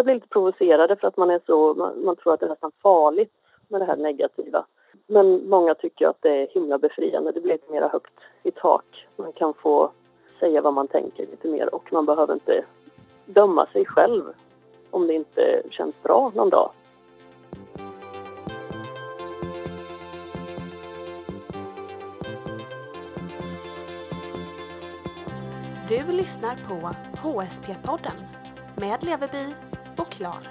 Vissa blir lite provocerade för att man är så, man, man tror att det är nästan farligt med det här negativa. Men många tycker att det är himla befriande. Det blir lite mer högt i tak. Man kan få säga vad man tänker lite mer och man behöver inte döma sig själv om det inte känns bra någon dag. Du lyssnar på HSP-podden med Leveby Klar.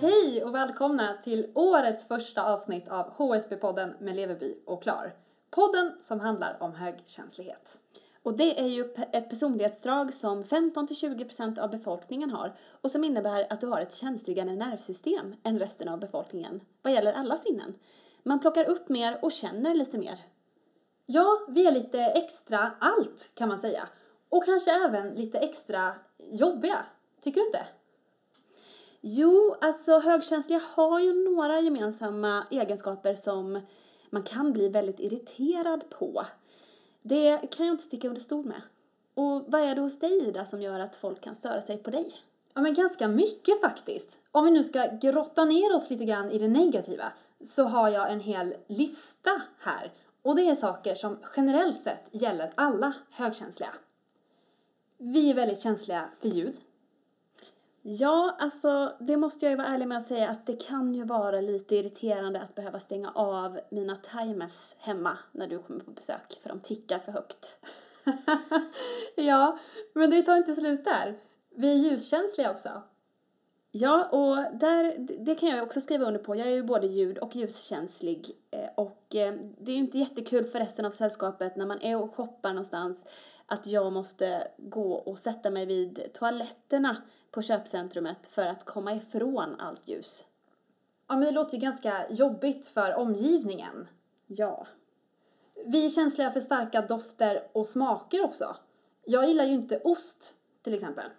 Hej och välkomna till årets första avsnitt av HSP-podden med Leveby och Klar. Podden som handlar om högkänslighet. Och det är ju ett personlighetsdrag som 15-20% av befolkningen har och som innebär att du har ett känsligare nervsystem än resten av befolkningen vad gäller alla sinnen. Man plockar upp mer och känner lite mer. Ja, vi är lite extra allt kan man säga. Och kanske även lite extra jobbiga. Tycker du inte? Jo, alltså högkänsliga har ju några gemensamma egenskaper som man kan bli väldigt irriterad på. Det kan jag inte sticka under stol med. Och vad är det hos dig Ida som gör att folk kan störa sig på dig? Ja, men ganska mycket faktiskt. Om vi nu ska grotta ner oss lite grann i det negativa så har jag en hel lista här. Och det är saker som generellt sett gäller alla högkänsliga. Vi är väldigt känsliga för ljud. Ja, alltså det måste jag ju vara ärlig med att säga att det kan ju vara lite irriterande att behöva stänga av mina timers hemma när du kommer på besök för de tickar för högt. ja, men det tar inte slut där. Vi är ljuskänsliga också. Ja, och där, det kan jag också skriva under på. Jag är ju både ljud och ljuskänslig eh, och eh, det är ju inte jättekul för resten av sällskapet när man är och shoppar någonstans att jag måste gå och sätta mig vid toaletterna på köpcentrumet för att komma ifrån allt ljus. Ja, men det låter ju ganska jobbigt för omgivningen. Ja. Vi är känsliga för starka dofter och smaker också. Jag gillar ju inte ost, till exempel.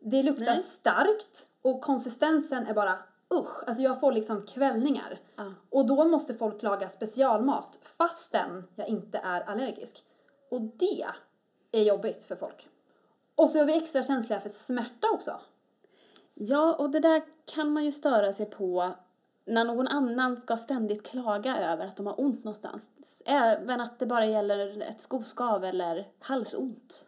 Det luktar Nej. starkt och konsistensen är bara usch, alltså jag får liksom kvällningar. Ah. Och då måste folk laga specialmat fastän jag inte är allergisk. Och det är jobbigt för folk. Och så är vi extra känsliga för smärta också. Ja, och det där kan man ju störa sig på när någon annan ska ständigt klaga över att de har ont någonstans. Även att det bara gäller ett skoskav eller halsont.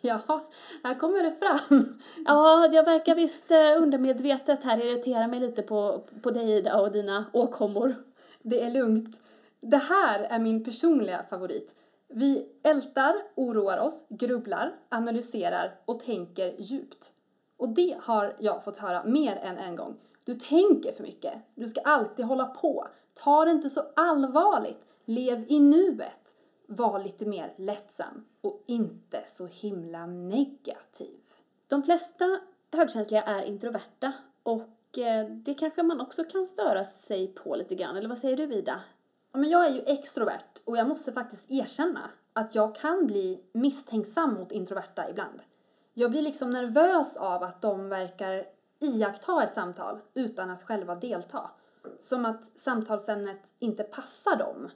Ja, här kommer det fram. Ja, jag verkar visst eh, undermedvetet här irritera mig lite på, på dig Ida och dina åkommor. Det är lugnt. Det här är min personliga favorit. Vi ältar, oroar oss, grubblar, analyserar och tänker djupt. Och det har jag fått höra mer än en gång. Du tänker för mycket. Du ska alltid hålla på. Ta det inte så allvarligt. Lev i nuet. Var lite mer lättsam och inte så himla negativ. De flesta högkänsliga är introverta och eh, det kanske man också kan störa sig på lite grann, eller vad säger du Ida? Ja, men jag är ju extrovert och jag måste faktiskt erkänna att jag kan bli misstänksam mot introverta ibland. Jag blir liksom nervös av att de verkar iaktta ett samtal utan att själva delta. Som att samtalsämnet inte passar dem.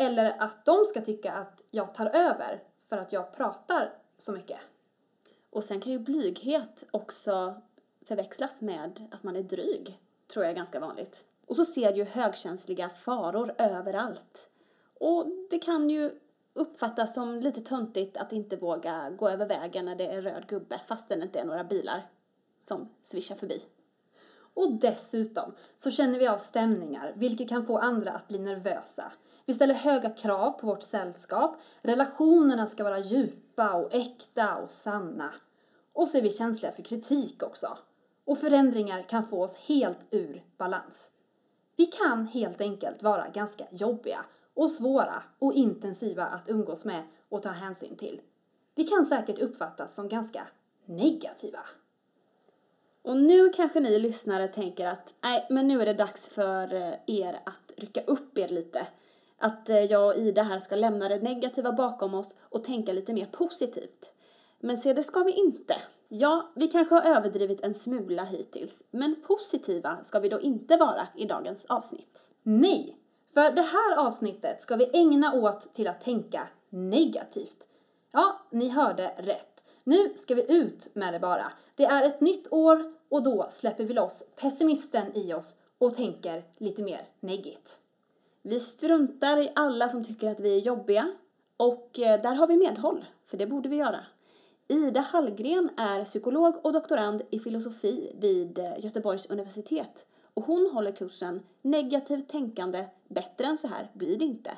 Eller att de ska tycka att jag tar över för att jag pratar så mycket. Och sen kan ju blyghet också förväxlas med att man är dryg, tror jag är ganska vanligt. Och så ser ju högkänsliga faror överallt. Och det kan ju uppfattas som lite töntigt att inte våga gå över vägen när det är röd gubbe fast det inte är några bilar som svischar förbi. Och dessutom så känner vi av stämningar, vilket kan få andra att bli nervösa. Vi ställer höga krav på vårt sällskap. Relationerna ska vara djupa och äkta och sanna. Och så är vi känsliga för kritik också. Och förändringar kan få oss helt ur balans. Vi kan helt enkelt vara ganska jobbiga och svåra och intensiva att umgås med och ta hänsyn till. Vi kan säkert uppfattas som ganska negativa. Och nu kanske ni lyssnare tänker att nej, men nu är det dags för eh, er att rycka upp er lite. Att eh, jag och Ida här ska lämna det negativa bakom oss och tänka lite mer positivt. Men se, det ska vi inte. Ja, vi kanske har överdrivit en smula hittills, men positiva ska vi då inte vara i dagens avsnitt. Nej, för det här avsnittet ska vi ägna åt till att tänka negativt. Ja, ni hörde rätt. Nu ska vi ut med det bara. Det är ett nytt år och då släpper vi loss pessimisten i oss och tänker lite mer neggigt. Vi struntar i alla som tycker att vi är jobbiga och eh, där har vi medhåll, för det borde vi göra. Ida Hallgren är psykolog och doktorand i filosofi vid eh, Göteborgs universitet och hon håller kursen Negativt tänkande, bättre än så här blir det inte.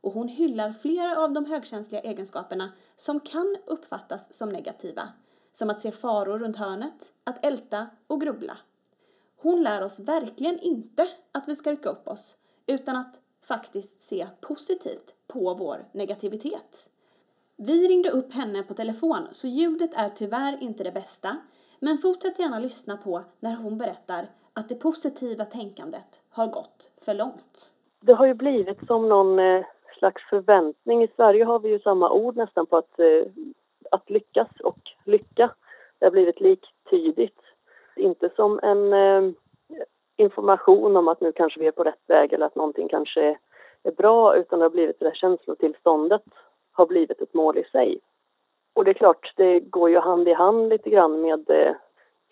Och hon hyllar flera av de högkänsliga egenskaperna som kan uppfattas som negativa, som att se faror runt hörnet, att älta och grubbla. Hon lär oss verkligen inte att vi ska rycka upp oss, utan att faktiskt se positivt på vår negativitet. Vi ringde upp henne på telefon så ljudet är tyvärr inte det bästa, men fortsätt gärna lyssna på när hon berättar att det positiva tänkandet har gått för långt. Det har ju blivit som någon eh, slags förväntning. I Sverige har vi ju samma ord nästan på att, eh, att lyckas och lycka. Det har blivit liktydigt. Inte som en eh, information om att nu kanske vi är på rätt väg eller att någonting kanske är bra utan det har blivit det där känslotillståndet har blivit ett mål i sig. Och det är klart, det går ju hand i hand lite grann med eh,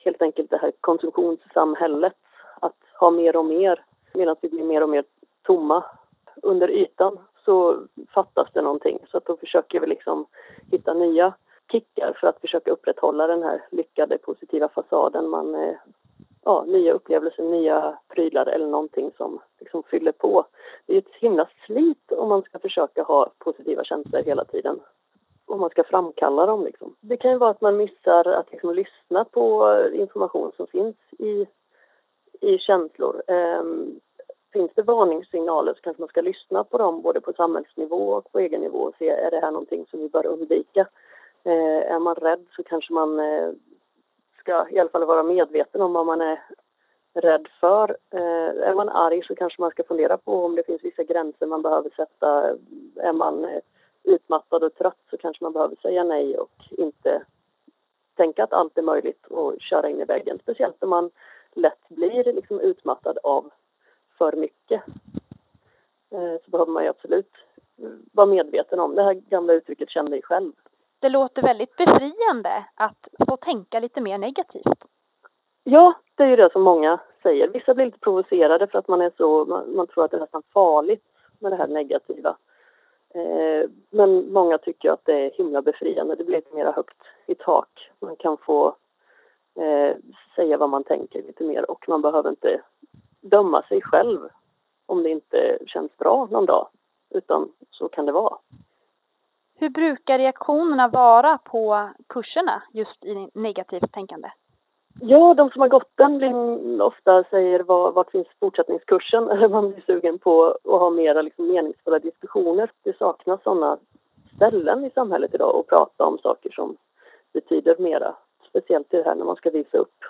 helt enkelt det här konsumtionssamhället. Att ha mer och mer medan vi blir mer och mer tomma under ytan så fattas det någonting. Så att då försöker vi liksom hitta nya kickar för att försöka upprätthålla den här lyckade positiva fasaden. Man, eh, ja, nya upplevelser, nya prylar eller någonting som liksom fyller på. Det är ett himla slit om man ska försöka ha positiva känslor hela tiden. Om man ska framkalla dem liksom. Det kan ju vara att man missar att liksom lyssna på information som finns i, i känslor. Um, finns det varningssignaler så kanske man ska lyssna på dem både på samhällsnivå och på egen nivå och se är det här någonting som vi bör undvika. Eh, är man rädd så kanske man eh, ska i alla fall vara medveten om vad man är rädd för. Eh, är man arg så kanske man ska fundera på om det finns vissa gränser man behöver sätta. Är man eh, utmattad och trött så kanske man behöver säga nej och inte tänka att allt är möjligt och köra in i väggen. Speciellt om man lätt blir liksom utmattad av för mycket. Eh, så behöver man ju absolut vara medveten om det här gamla uttrycket känn dig själv. Det låter väldigt befriande att få tänka lite mer negativt. Ja, det är ju det som många säger. Vissa blir lite provocerade för att man är så, man, man tror att det är nästan farligt med det här negativa. Eh, men många tycker att det är himla befriande. Det blir lite mer högt i tak. Man kan få eh, säga vad man tänker lite mer och man behöver inte döma sig själv om det inte känns bra någon dag. Utan så kan det vara. Hur brukar reaktionerna vara på kurserna just i negativt tänkande? Ja, de som har gått den blir ofta säger var, vart finns fortsättningskursen? Eller man blir sugen på att ha mera liksom, meningsfulla diskussioner. Det saknas sådana ställen i samhället idag att prata om saker som betyder mera. Speciellt det här när man ska visa upp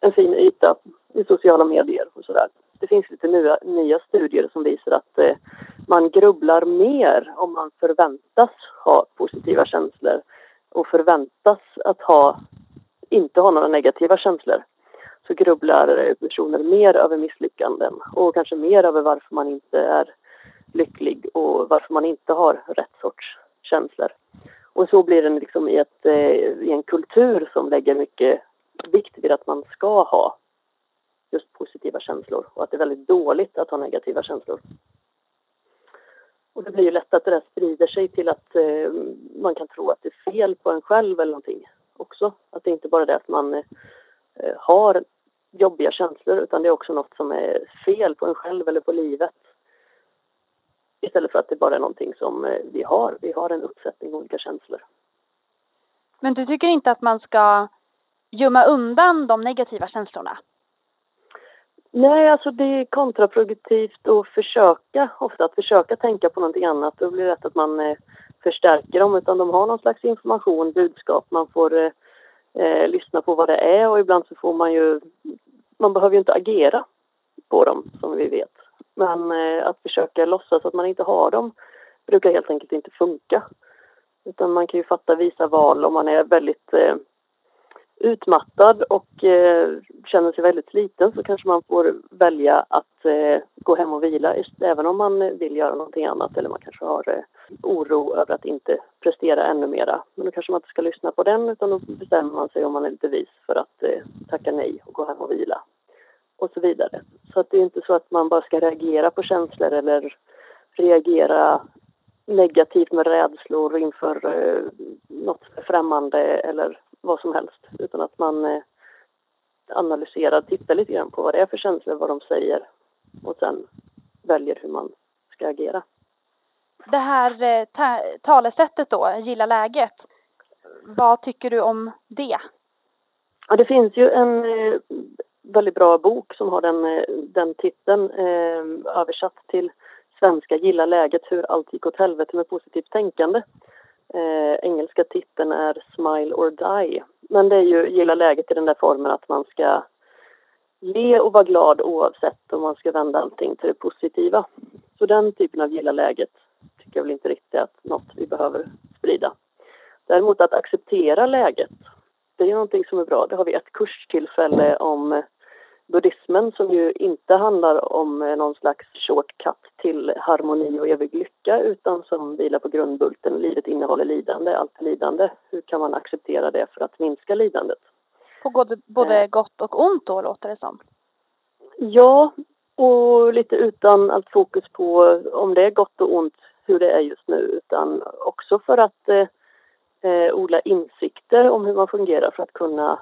en fin yta i sociala medier och sådär. Det finns lite nya, nya studier som visar att eh, man grubblar mer om man förväntas ha positiva känslor och förväntas att ha, inte ha några negativa känslor så grubblar personer mer över misslyckanden och kanske mer över varför man inte är lycklig och varför man inte har rätt sorts känslor. Och så blir det liksom i, ett, eh, i en kultur som lägger mycket vikt vid att man ska ha just positiva känslor och att det är väldigt dåligt att ha negativa känslor. Och det blir ju lätt att det där sprider sig till att eh, man kan tro att det är fel på en själv eller någonting också. Att det inte bara är det att man eh, har jobbiga känslor utan det är också något som är fel på en själv eller på livet. Istället för att det bara är någonting som eh, vi har. Vi har en uppsättning olika känslor. Men du tycker inte att man ska gömma undan de negativa känslorna? Nej, alltså det är kontraproduktivt att försöka, ofta att försöka tänka på någonting annat. Då blir det lätt att man eh, förstärker dem, utan de har någon slags information, budskap. Man får eh, eh, lyssna på vad det är och ibland så får man ju, man behöver ju inte agera på dem som vi vet. Men eh, att försöka låtsas att man inte har dem brukar helt enkelt inte funka. Utan man kan ju fatta visa val om man är väldigt eh, utmattad och eh, känner sig väldigt sliten så kanske man får välja att eh, gå hem och vila även om man vill göra någonting annat eller man kanske har eh, oro över att inte prestera ännu mera. Men då kanske man inte ska lyssna på den utan då bestämmer man sig om man är lite vis för att eh, tacka nej och gå hem och vila och så vidare. Så att det är inte så att man bara ska reagera på känslor eller reagera negativt med rädslor inför eh, något främmande eller vad som helst utan att man eh, analyserar, tittar lite grann på vad det är för känslor, vad de säger och sen väljer hur man ska agera. Det här eh, ta talesättet då, gilla läget, vad tycker du om det? Ja, det finns ju en eh, väldigt bra bok som har den, den titeln översatt till svenska Gilla läget, hur allt gick åt helvete med positivt tänkande. Eh, engelska titeln är Smile or Die. Men det är ju Gilla läget i den där formen att man ska le och vara glad oavsett om man ska vända allting till det positiva. Så den typen av gilla läget tycker jag väl inte riktigt är något vi behöver sprida. Däremot att acceptera läget, det är någonting som är bra. Det har vi ett kurstillfälle om buddhismen som ju inte handlar om eh, någon slags shortcut till harmoni och evig lycka utan som vilar på grundbulten livet innehåller lidande, allt lidande. Hur kan man acceptera det för att minska lidandet? På både, både eh. gott och ont då låter det som? Ja, och lite utan allt fokus på om det är gott och ont hur det är just nu utan också för att eh, eh odla insikter om hur man fungerar för att kunna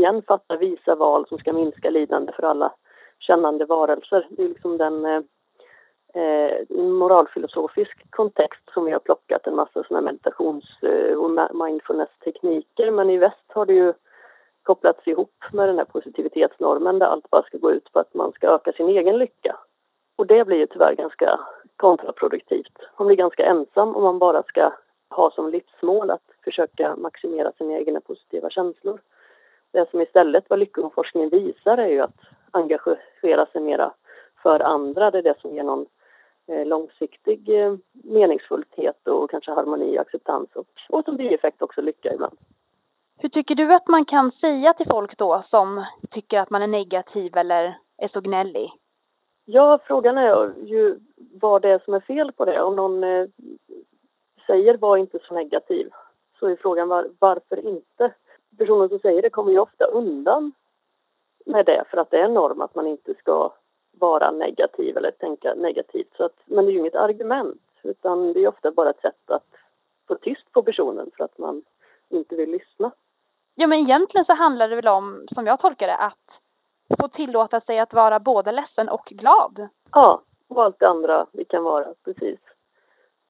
igen fatta visa val som ska minska lidande för alla kännande varelser. Det är liksom den eh, eh moralfilosofisk kontext som vi har plockat en massa såna meditations eh, och mindfulness-tekniker men i väst har det ju kopplats ihop med den här positivitetsnormen där allt bara ska gå ut på att man ska öka sin egen lycka. Och det blir ju tyvärr ganska kontraproduktivt. Man blir ganska ensam om man bara ska ha som livsmål att försöka maximera sina egna positiva känslor. Det som istället vad lyckoforskningen visar är ju att engagera sig mera för andra. Det är det som ger någon eh, långsiktig eh, meningsfullhet och kanske harmoni och acceptans och, och som bieffekt också lycka ibland. Hur tycker du att man kan säga till folk då som tycker att man är negativ eller är så gnällig? Ja, frågan är ju vad det är som är fel på det. Om någon eh, säger var inte så negativ så är frågan var, varför inte? Personen som säger det kommer ju ofta undan med det för att det är en norm att man inte ska vara negativ eller tänka negativt. Så att, men det är ju inget argument utan det är ofta bara ett sätt att få tyst på personen för att man inte vill lyssna. Ja men egentligen så handlar det väl om, som jag tolkar det, att få tillåta sig att vara både ledsen och glad. Ja, och allt det andra vi kan vara, precis.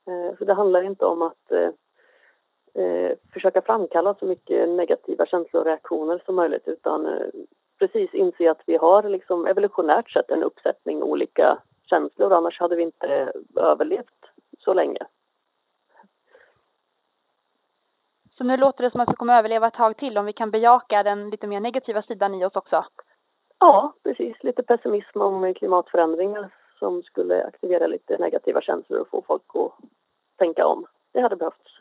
Eh, så det handlar inte om att eh, försöka framkalla så mycket negativa känslor och reaktioner som möjligt utan eh, precis inse att vi har liksom evolutionärt sett en uppsättning olika känslor annars hade vi inte överlevt så länge. Så nu låter det som att vi kommer överleva ett tag till om vi kan bejaka den lite mer negativa sidan i oss också? Ja, precis. Lite pessimism om klimatförändringar som skulle aktivera lite negativa känslor och få folk att tänka om. Det hade behövts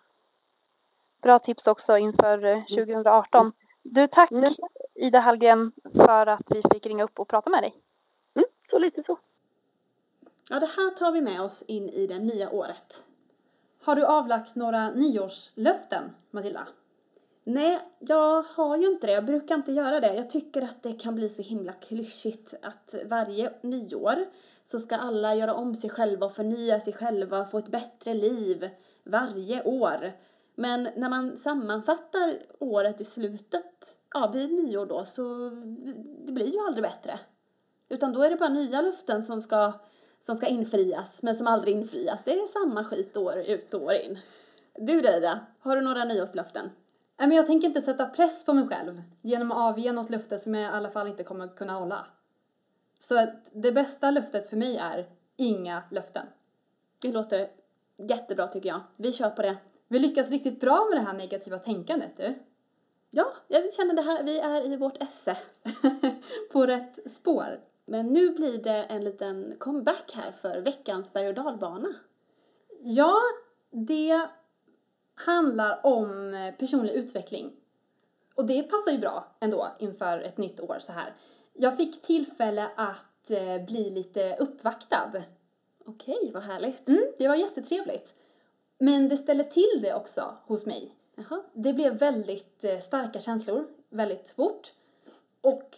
bra tips också inför 2018. Eh, du, tack mm. Ida Hallgren för att vi fick ringa upp och prata med dig. Mm, så lite så. Ja, det här tar vi med oss in i det nya året. Har du avlagt några nyårslöften, Matilda? Nej, jag har ju inte det. Jag brukar inte göra det. Jag tycker att det kan bli så himla klyschigt att varje nyår så ska alla göra om sig själva och förnya sig själva, få ett bättre liv varje år. Men när man sammanfattar året i slutet, ja vid nyår då, så det blir ju aldrig bättre. Utan då är det bara nya löften som ska, som ska infrias, men som aldrig infrias. Det är samma skit år ut och år in. Du Deida, har du några nyårslöften? men jag tänker inte sätta press på mig själv genom att avge något löfte som jag i alla fall inte kommer kunna hålla. Så att det bästa löftet för mig är inga löften. Det låter jättebra tycker jag. Vi kör på det. Vi lyckas riktigt bra med det här negativa tänkandet du. Ja, jag känner det här, vi är i vårt esse. På rätt spår. Men nu blir det en liten comeback här för veckans berg och dalbana. Ja, det handlar om personlig utveckling. Och det passar ju bra ändå inför ett nytt år så här. Jag fick tillfälle att eh, bli lite uppvaktad. Okej, vad härligt. Mm, det var jättetrevligt. Men det ställde till det också hos mig. Jaha. Det blev väldigt eh, starka känslor, väldigt fort. Och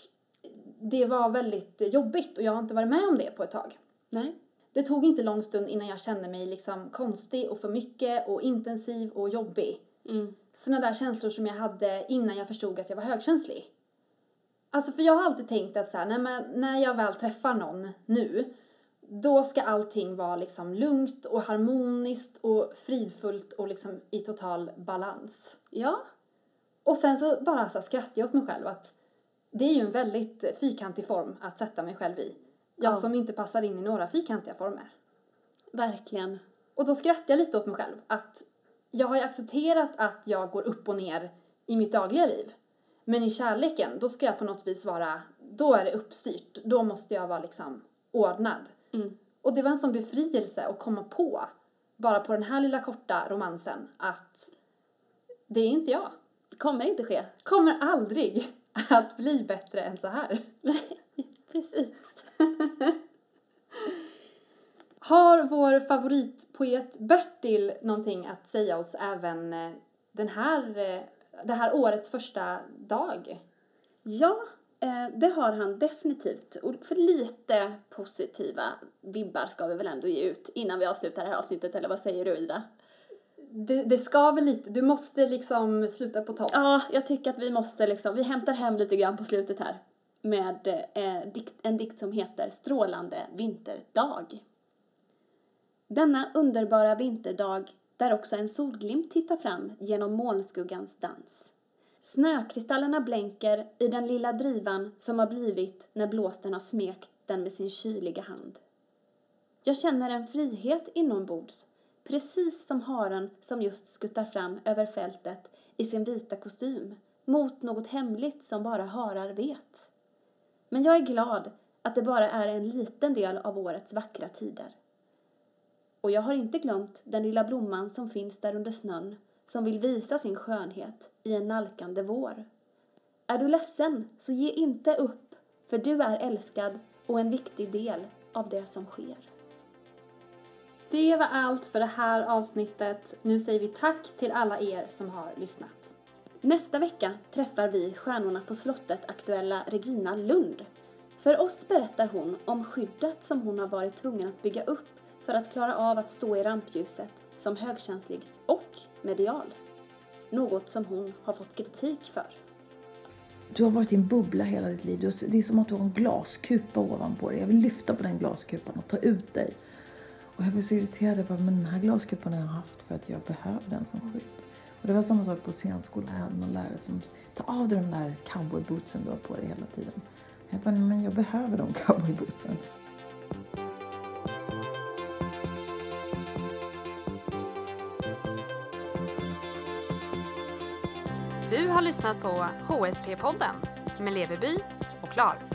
det var väldigt jobbigt och jag har inte varit med om det på ett tag. Nej. Det tog inte lång stund innan jag kände mig liksom konstig och för mycket och intensiv och jobbig. Mm. Såna där känslor som jag hade innan jag förstod att jag var högkänslig. Alltså för jag har alltid tänkt att så här, nej, men när jag väl träffar någon nu, då ska allting vara liksom lugnt och harmoniskt och fridfullt och liksom i total balans. Ja. Och sen så bara så här skrattade jag åt mig själv att det är ju en väldigt fyrkantig form att sätta mig själv i. Jag Ja. som inte passar in i några fyrkantiga former. Verkligen. Och då skrattar jag lite åt mig själv att jag har ju accepterat att jag går upp och ner i mitt dagliga liv. Men i kärleken, då ska jag på något vis vara, då är det uppstyrt. Då måste jag vara liksom ordnad. Mm. Och det var en sån befrielse att komma på, bara på den här lilla korta romansen, att det är inte jag. Det kommer inte ske. Kommer aldrig att bli bättre än så här. Precis. Har vår favoritpoet Bertil någonting att säga oss även eh, den här, eh, det här årets första dag? Ja, det har han definitivt. Och för lite positiva vibbar ska vi väl ändå ge ut innan vi avslutar det här avsnittet, eller vad säger du Ida? Det, det ska väl lite, du måste liksom sluta på topp. Ja, jag tycker att vi måste liksom, vi hämtar hem lite grann på slutet här med eh, dikt, en dikt som heter Strålande vinterdag. Denna underbara vinterdag där också en solglimt tittar fram genom molnskuggans dans. Snökristallerna blänker i den lilla drivan som har blivit när blåsten har smekt den med sin kyliga hand. Jag känner en frihet inombords, precis som haren som just skuttar fram över fältet i sin vita kostym mot något hemligt som bara harar vet. Men jag är glad att det bara är en liten del av årets vackra tider. Och jag har inte glömt den lilla blomman som finns där under snön som vill visa sin skönhet i en nalkande vår. Är du ledsen, så ge inte upp, för du är älskad och en viktig del av det som sker. Det var allt för det här avsnittet. Nu säger vi tack till alla er som har lyssnat. Nästa vecka träffar vi Stjärnorna på slottet aktuella Regina Lund. För oss berättar hon om skyddet som hon har varit tvungen att bygga upp för att klara av att stå i rampljuset som högkänslig och medial. Något som hon har fått kritik för. Du har varit i en bubbla hela ditt liv. Det är som att du har en glaskupa ovanpå dig. Jag vill lyfta på den glaskupan och ta ut dig. Och jag blev så irriterad. Jag bara, men den här glaskupan har jag haft för att jag behöver den som skydd. Och det var samma sak på scenskolan. Jag hade någon lärare som ta av dig de där cowboybootsen du har på dig hela tiden. Jag bara, men jag behöver de cowboybootsen. Har lyssnat på HSP-podden med Leveby och Klar.